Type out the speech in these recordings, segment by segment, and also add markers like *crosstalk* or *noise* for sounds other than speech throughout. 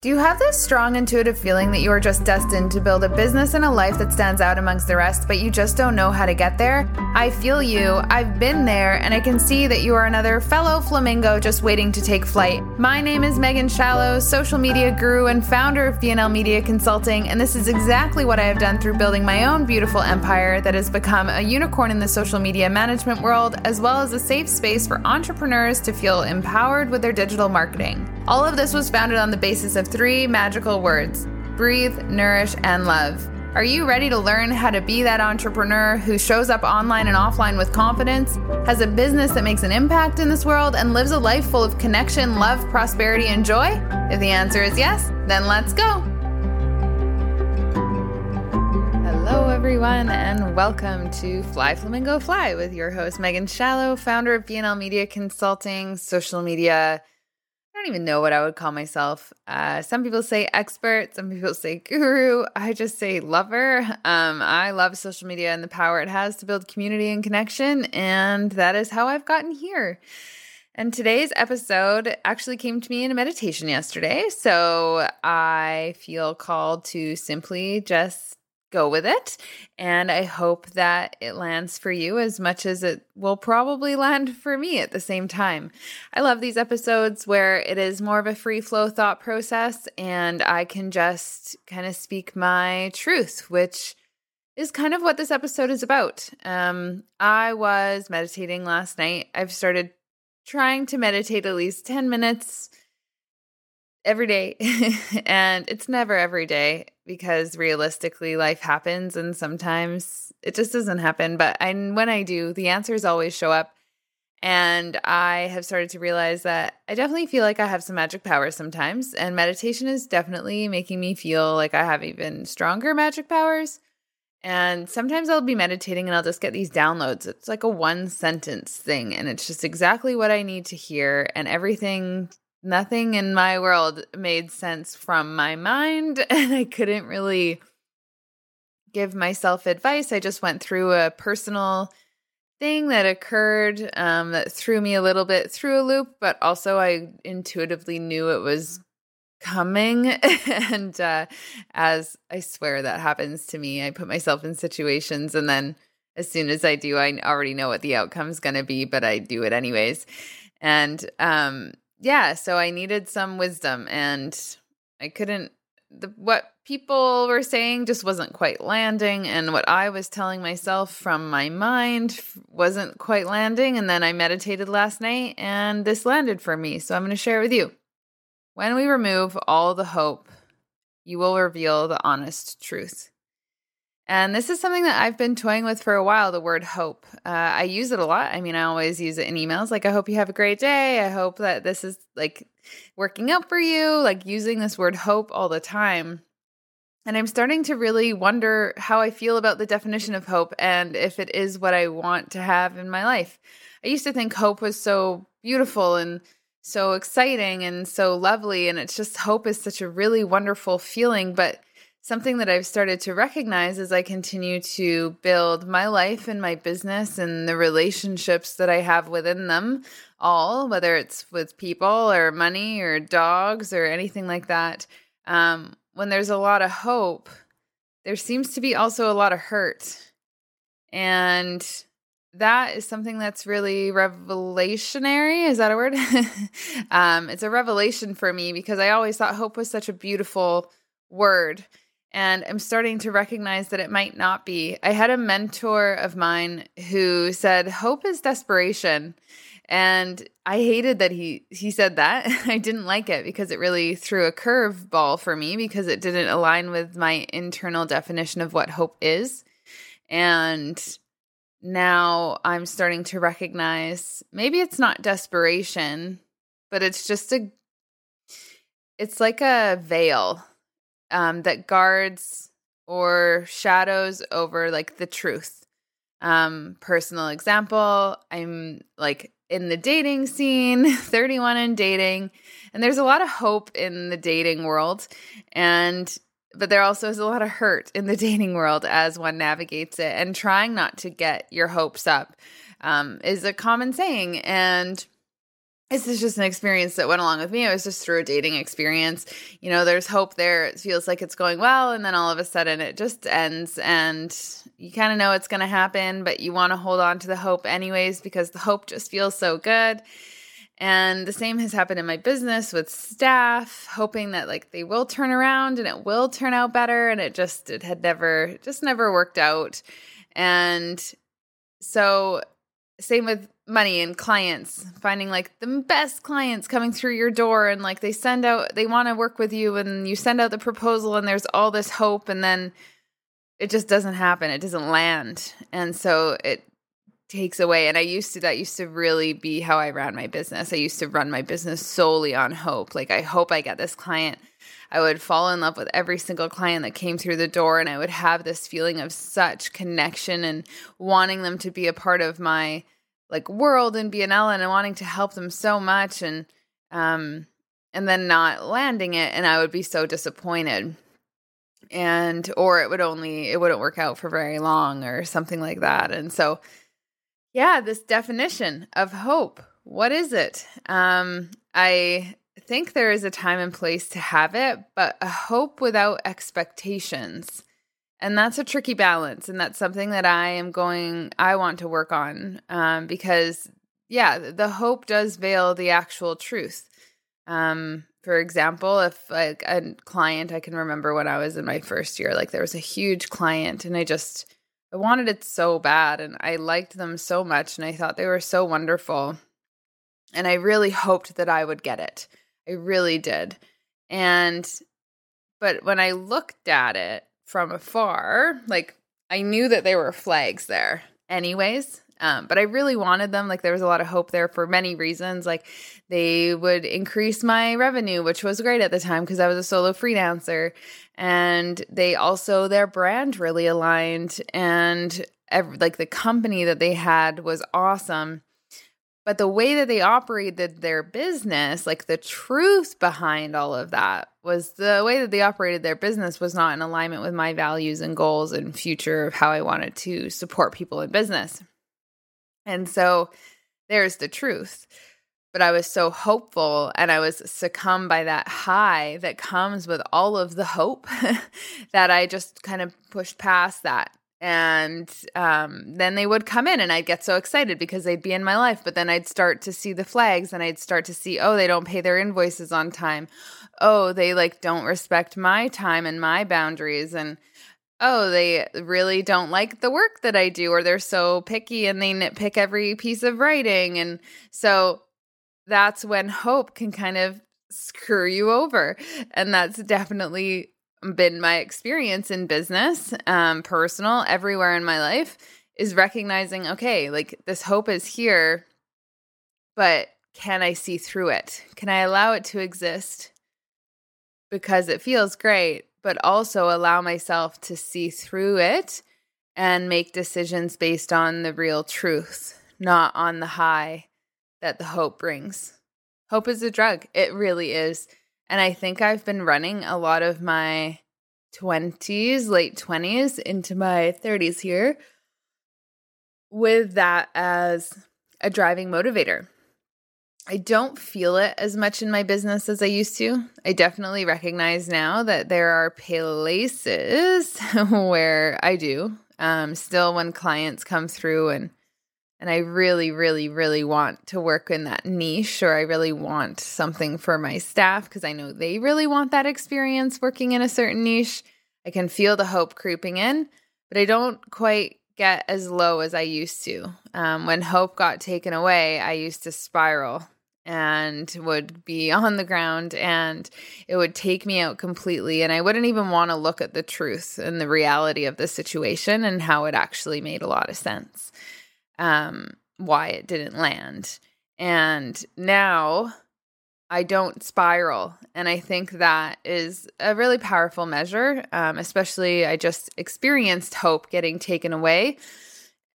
Do you have this strong intuitive feeling that you are just destined to build a business and a life that stands out amongst the rest, but you just don't know how to get there? I feel you. I've been there, and I can see that you are another fellow flamingo just waiting to take flight. My name is Megan Shallow, social media guru and founder of BNL Media Consulting, and this is exactly what I have done through building my own beautiful empire that has become a unicorn in the social media management world, as well as a safe space for entrepreneurs to feel empowered with their digital marketing. All of this was founded on the basis of three magical words breathe, nourish, and love. Are you ready to learn how to be that entrepreneur who shows up online and offline with confidence, has a business that makes an impact in this world, and lives a life full of connection, love, prosperity, and joy? If the answer is yes, then let's go. Hello, everyone, and welcome to Fly Flamingo Fly with your host, Megan Shallow, founder of BNL Media Consulting, social media I don't even know what I would call myself. Uh, some people say expert, some people say guru. I just say lover. Um, I love social media and the power it has to build community and connection, and that is how I've gotten here. And today's episode actually came to me in a meditation yesterday. So I feel called to simply just go with it. And I hope that it lands for you as much as it will probably land *laughs* for me at the same time. I love these episodes where it is more of a free flow thought process and I can just kind of speak my truth, which is kind of what this episode is about. Um, I was meditating last night. I've started trying to meditate at least 10 minutes every day. *laughs* and it's never every day because realistically life happens and sometimes it just doesn't happen, but I when I do, the answers always show up. And I have started to realize that I definitely feel like I have some magic powers sometimes. And meditation is definitely making me feel like I have even stronger magic powers. And sometimes I'll be meditating and I'll just get these downloads. It's like a one sentence thing, and it's just exactly what I need to hear. And everything nothing in my world made sense from my mind *laughs* and I couldn't really give myself advice. I just went through a personal thing that occurred um, that threw me a little bit through a loop, but also I intuitively knew it was coming. *laughs* and uh, as I swear that happens to me, I put myself in situations and then as soon as I do, I already know what the outcome's going to be, but I do it anyways. And um, yeah, so I needed some wisdom and I couldn't the what people were saying just wasn't quite landing and what I was telling myself from my mind wasn't quite landing and then I meditated last night and this landed for me. So I'm going to share it with you. When we remove all the hope, you will reveal the honest truth. And this is something that I've been toying with for a while the word hope. Uh, I use it a lot. I mean, I always use it in emails. Like, I hope you have a great day. I hope that this is like working out for you, like using this word hope all the time. And I'm starting to really wonder how I feel about the definition of hope and if it is what I want to have in my life. I used to think hope was so beautiful and so exciting and so lovely. And it's just hope is such a really wonderful feeling. But something that I've started to recognize as I continue to build my life and my business and the relationships that I have within them all, whether it's with people or money or dogs or anything like that. Um, when there's a lot of hope, there seems to be also a lot of hurt. And that is something that's really revelationary. Is that a word? *laughs* um, it's a revelation for me because I always thought hope was such a beautiful word and I'm starting to recognize that it might not be. I had a mentor of mine who said hope is desperation. And I hated that he he said that. *laughs* I didn't like it because it really threw a curveball for me because it didn't align with my internal definition of what hope is. And now I'm starting to recognize maybe it's not desperation, but it's just a it's like a veil um, that guards or shadows over like the truth. Um, personal example, I'm like in the dating scene, *laughs* 31 and dating, and there's a lot of hope in the dating world. And but there also is a lot of hurt in the *laughs* dating world as one navigates it and trying not to get your hopes up um, is a common saying and this is just an experience that went along with me. It was just through a dating experience. You know, there's hope there. It feels like it's going well. And then all of a sudden it just ends. And you kind of know it's going to happen, but you want to hold on to the hope anyways because the hope just feels so good. And the same has happened in my business with staff, hoping that like they will turn around and it will turn out better. And it just, it had never, just never worked out. And so, same with money and clients, finding like the best clients coming through your door and like they send out, they want to work with you and you send out the proposal and there's all this hope and then it just doesn't happen. It doesn't land. And so it takes away. And I used to, that used to really be how I ran my business. I used to run my business solely on hope. Like, I hope I get this client. I would fall in love with every single client that came through the door, and I would have this feeling of such connection and wanting them to be a part of my like world and BNL and wanting to help them so much and um and then not landing it and I would be so disappointed and or it would only it wouldn't work out for very long or something like that and so yeah, this definition of hope. What is it? Um, I think there is a time and place to have it, but a hope without expectations. And that's a tricky balance. And that's something that I am going, I want to work on um, because, yeah, the hope does veil the actual truth. Um, for example, if like a client, I can remember when I was in my first year, like there was a huge client and I just, I wanted it so bad and I liked them so much and I thought they were so wonderful. And I really hoped that I would get it. I really did. And but when I looked at it from afar, like I knew that there were flags there anyways. Um, but I really wanted them. Like there was a lot of hope there for many reasons. Like they would increase my revenue, which was great at the time because I was a solo freelancer. And they also, their brand really aligned. And every, like the company that they had was awesome. But the way that they operated their business, like the truth behind all of that, was the way that they operated their business was not in alignment with my values and goals and future of how I wanted to support people in business. And so there's the truth. But I was so hopeful and I was succumbed by that high that comes with all of the hope *laughs* that I just kind of pushed past that. And um, then they would come in and I'd get so excited because they'd be in my life. But then I'd start to see the flags and I'd start to see, oh, they don't pay their invoices on time. Oh, they like don't respect my time and my boundaries. And oh, they really don't like the work that I do, or they're so picky and they nitpick every piece of writing. And so that's when hope can kind of screw you over. And that's definitely been my experience in business, um, personal, everywhere in my life is recognizing, okay, like this hope is here, but can I see through it? Can I allow it to exist? Because it feels great, but also allow myself to see through it and make decisions based on the real truth, not on the high that the hope brings. Hope is a drug. It really is. And I think I've been running a lot of my 20s, late 20s into my 30s here with that as a driving motivator. I don't feel it as much in my business as I used to. I definitely recognize now that there are places *laughs* where I do. Um, still, when clients come through and and I really, really, really want to work in that niche, or I really want something for my staff because I know they really want that experience working in a certain niche. I can feel the hope creeping in, but I don't quite get as low as I used to. Um, when hope got taken away, I used to spiral and would be on the ground and it would take me out completely and I wouldn't even want to look at the truth and the reality of the situation and how it actually made a lot of sense um why it didn't land and now I don't spiral and I think that is a really powerful measure um, especially I just experienced hope getting taken away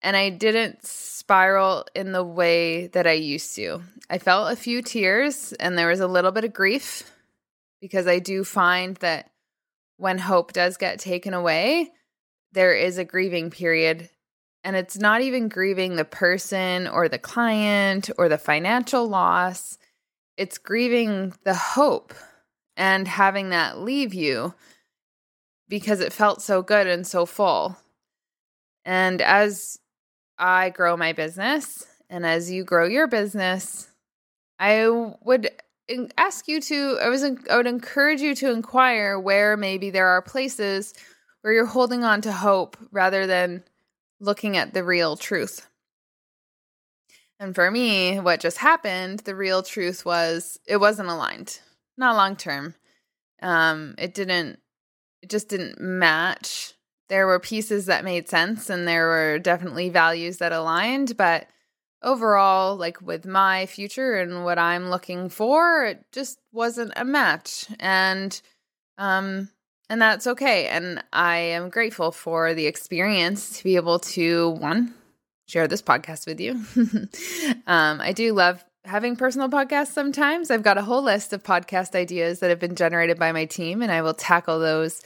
and I didn't spiral in the way that I used to. I felt a few tears and there was a little bit of grief because I do find that when hope does get taken away, there is a grieving period. And it's not even grieving the person or the client or the financial loss. it's grieving the hope and having that leave you because it felt so good and so full. And as I grow my business and as you grow your business, I would ask you to I was I would encourage you to inquire where maybe there are places where you're holding on to hope rather than looking at the real truth. And for me, what just happened, the real truth was it wasn't aligned. Not long term. Um it didn't it just didn't match. There were pieces that made sense and there were definitely values that aligned, but overall, like with my future and what I'm looking for, it just wasn't a match. And um and that's okay. And I am grateful for the experience to be able to one share this podcast with you. *laughs* um, I do love having personal podcasts sometimes. I've got a whole list of podcast ideas that have been generated by my team, and I will tackle those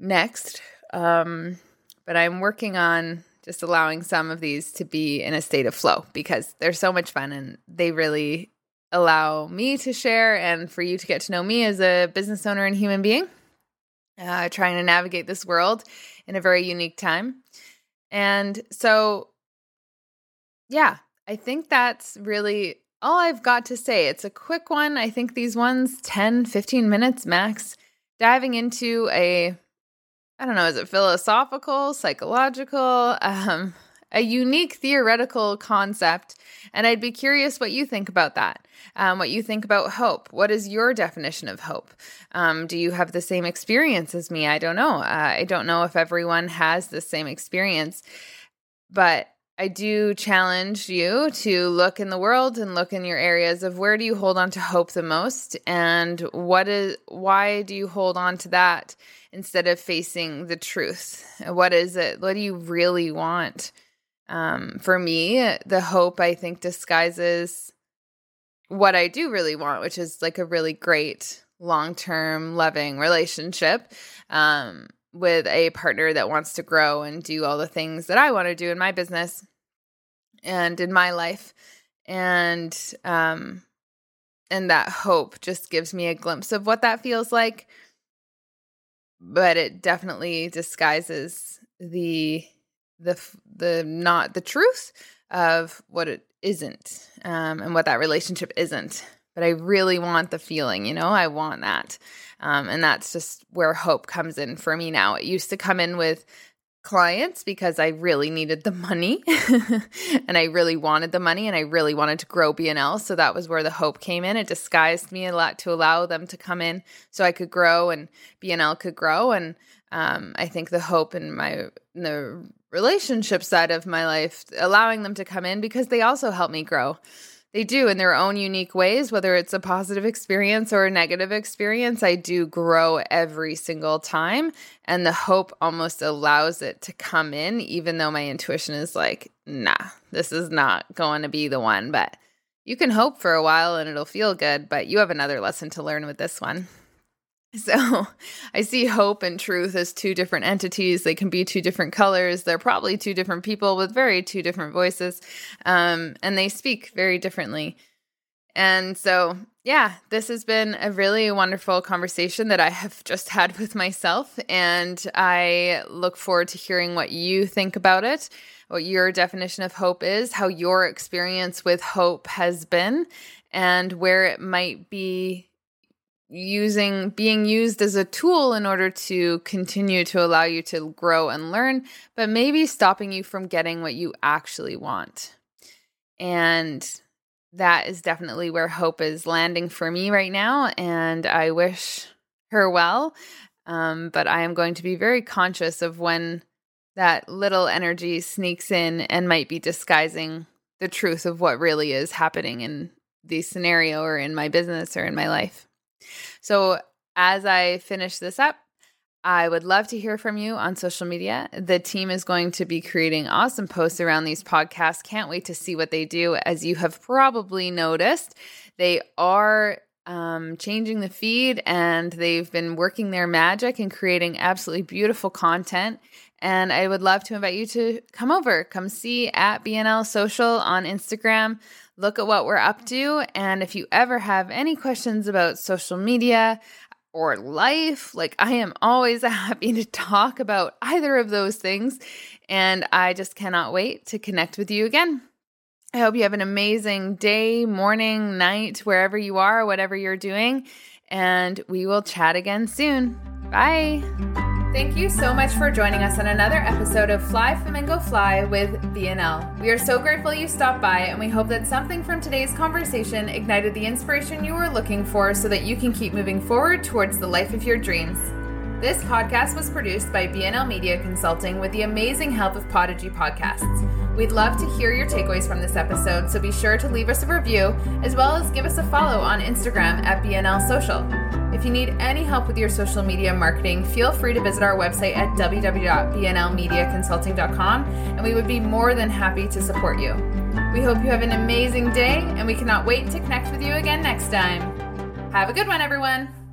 next. Um, but I'm working on just allowing some of these to be in a state of flow because they're so much fun and they really allow me to share and for you to get to know me as a business owner and human being, uh, trying to navigate this world in a very unique time. And so, yeah, I think that's really all I've got to say. It's a quick one. I think these ones 10, 15 minutes max, diving into a I don't know, is it philosophical, psychological, *laughs* um, a unique theoretical concept? And I'd be curious what you think about that. Um, what you think about hope. What is your definition of hope? Um, do you have the same experience as me? I don't know. Uh, I don't know if everyone has the same experience, but I do challenge you to look in the world and look in your areas of where do you hold on to hope the most and what is why do you hold on to that instead of facing the truth? What is it? What do you really want? Um, for me, the hope I think disguises what I do really want, which is like a really great long term loving relationship. Um, with a partner that wants to grow and do all the things that I want to do in my business and in my life. And um and that hope just gives me a glimpse of what that feels like. But it definitely disguises the the the not the truth of what it isn't um, and what that relationship isn't but I really want the feeling, you know, I want that. Um, and that's just where hope comes in for me now. It used to come in with clients because I really needed the money *laughs* and I really wanted the money and I really wanted to grow BNL. So that was where the hope came in. It disguised me a lot to allow them to come in so I could grow and BNL could grow. And um, I think the hope in my in the relationship side of my life, allowing them to come in because they also help me grow. They do in their own unique ways, whether it's a positive experience or a negative experience. I do grow every single time. And the hope almost allows it to come in, even though my intuition is like, nah, this is not going to be the one. But you can hope for a while and it'll feel good. But you have another lesson to learn with this one. So I see hope and truth as two different entities. They can be two different colors. They're probably two different people with very two different voices, um, and they speak very differently. And so, yeah, this has been a really wonderful conversation that I have just had with myself. And I look forward to hearing what you think about it, what your definition of hope is, how your experience with hope has been, and where it might be using being used as a tool in order to continue to allow you to grow and learn, but maybe stopping you from getting what you actually want. And that is definitely where hope is landing for me right now. And I wish her well. Um, but I am going to be very conscious of when that little energy sneaks in and might be disguising the truth of what really is happening in the scenario or in my business or in my life. So, as I finish this up, I would love to hear from you on social media. The team is going to be creating awesome posts around these podcasts. Can't wait to see what they do. As you have probably noticed, they are um, changing the feed and they've been working their magic and creating absolutely beautiful content. And I would love to invite you to come over, come see at BNL Social on Instagram, look at what we're up to. And if you ever have any questions about social media, or life. Like, I am always *laughs* happy to talk about either of those things. And I just cannot wait to connect with you again. I hope you have an amazing day, morning, night, wherever you are, whatever you're doing. And we will chat again soon. Bye. Thank you so much for joining us on another episode of Fly Flamingo Fly with BNL. We are so grateful you stopped by, and we hope that something from today's conversation ignited the inspiration you were looking for so that you can keep moving forward towards the life of your dreams. This podcast was produced by BNL Media Consulting with the amazing help of Podigy Podcasts. We'd love to hear your takeaways from this episode, so be sure to leave us a review as well as give us a follow on Instagram at BNL Social. If you need any help with your social media marketing, feel free to visit our website at www.bnlmediaconsulting.com and we would be more than happy to support you. We hope you have an amazing day and we cannot wait to connect with you again next time. Have a good one, everyone.